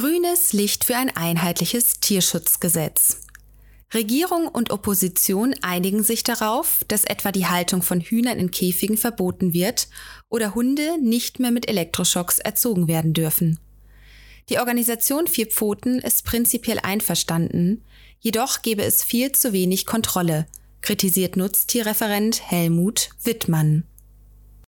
Grünes Licht für ein einheitliches Tierschutzgesetz. Regierung und Opposition einigen sich darauf, dass etwa die Haltung von Hühnern in Käfigen verboten wird oder Hunde nicht mehr mit Elektroschocks erzogen werden dürfen. Die Organisation Vier Pfoten ist prinzipiell einverstanden, jedoch gebe es viel zu wenig Kontrolle, kritisiert Nutztierreferent Helmut Wittmann.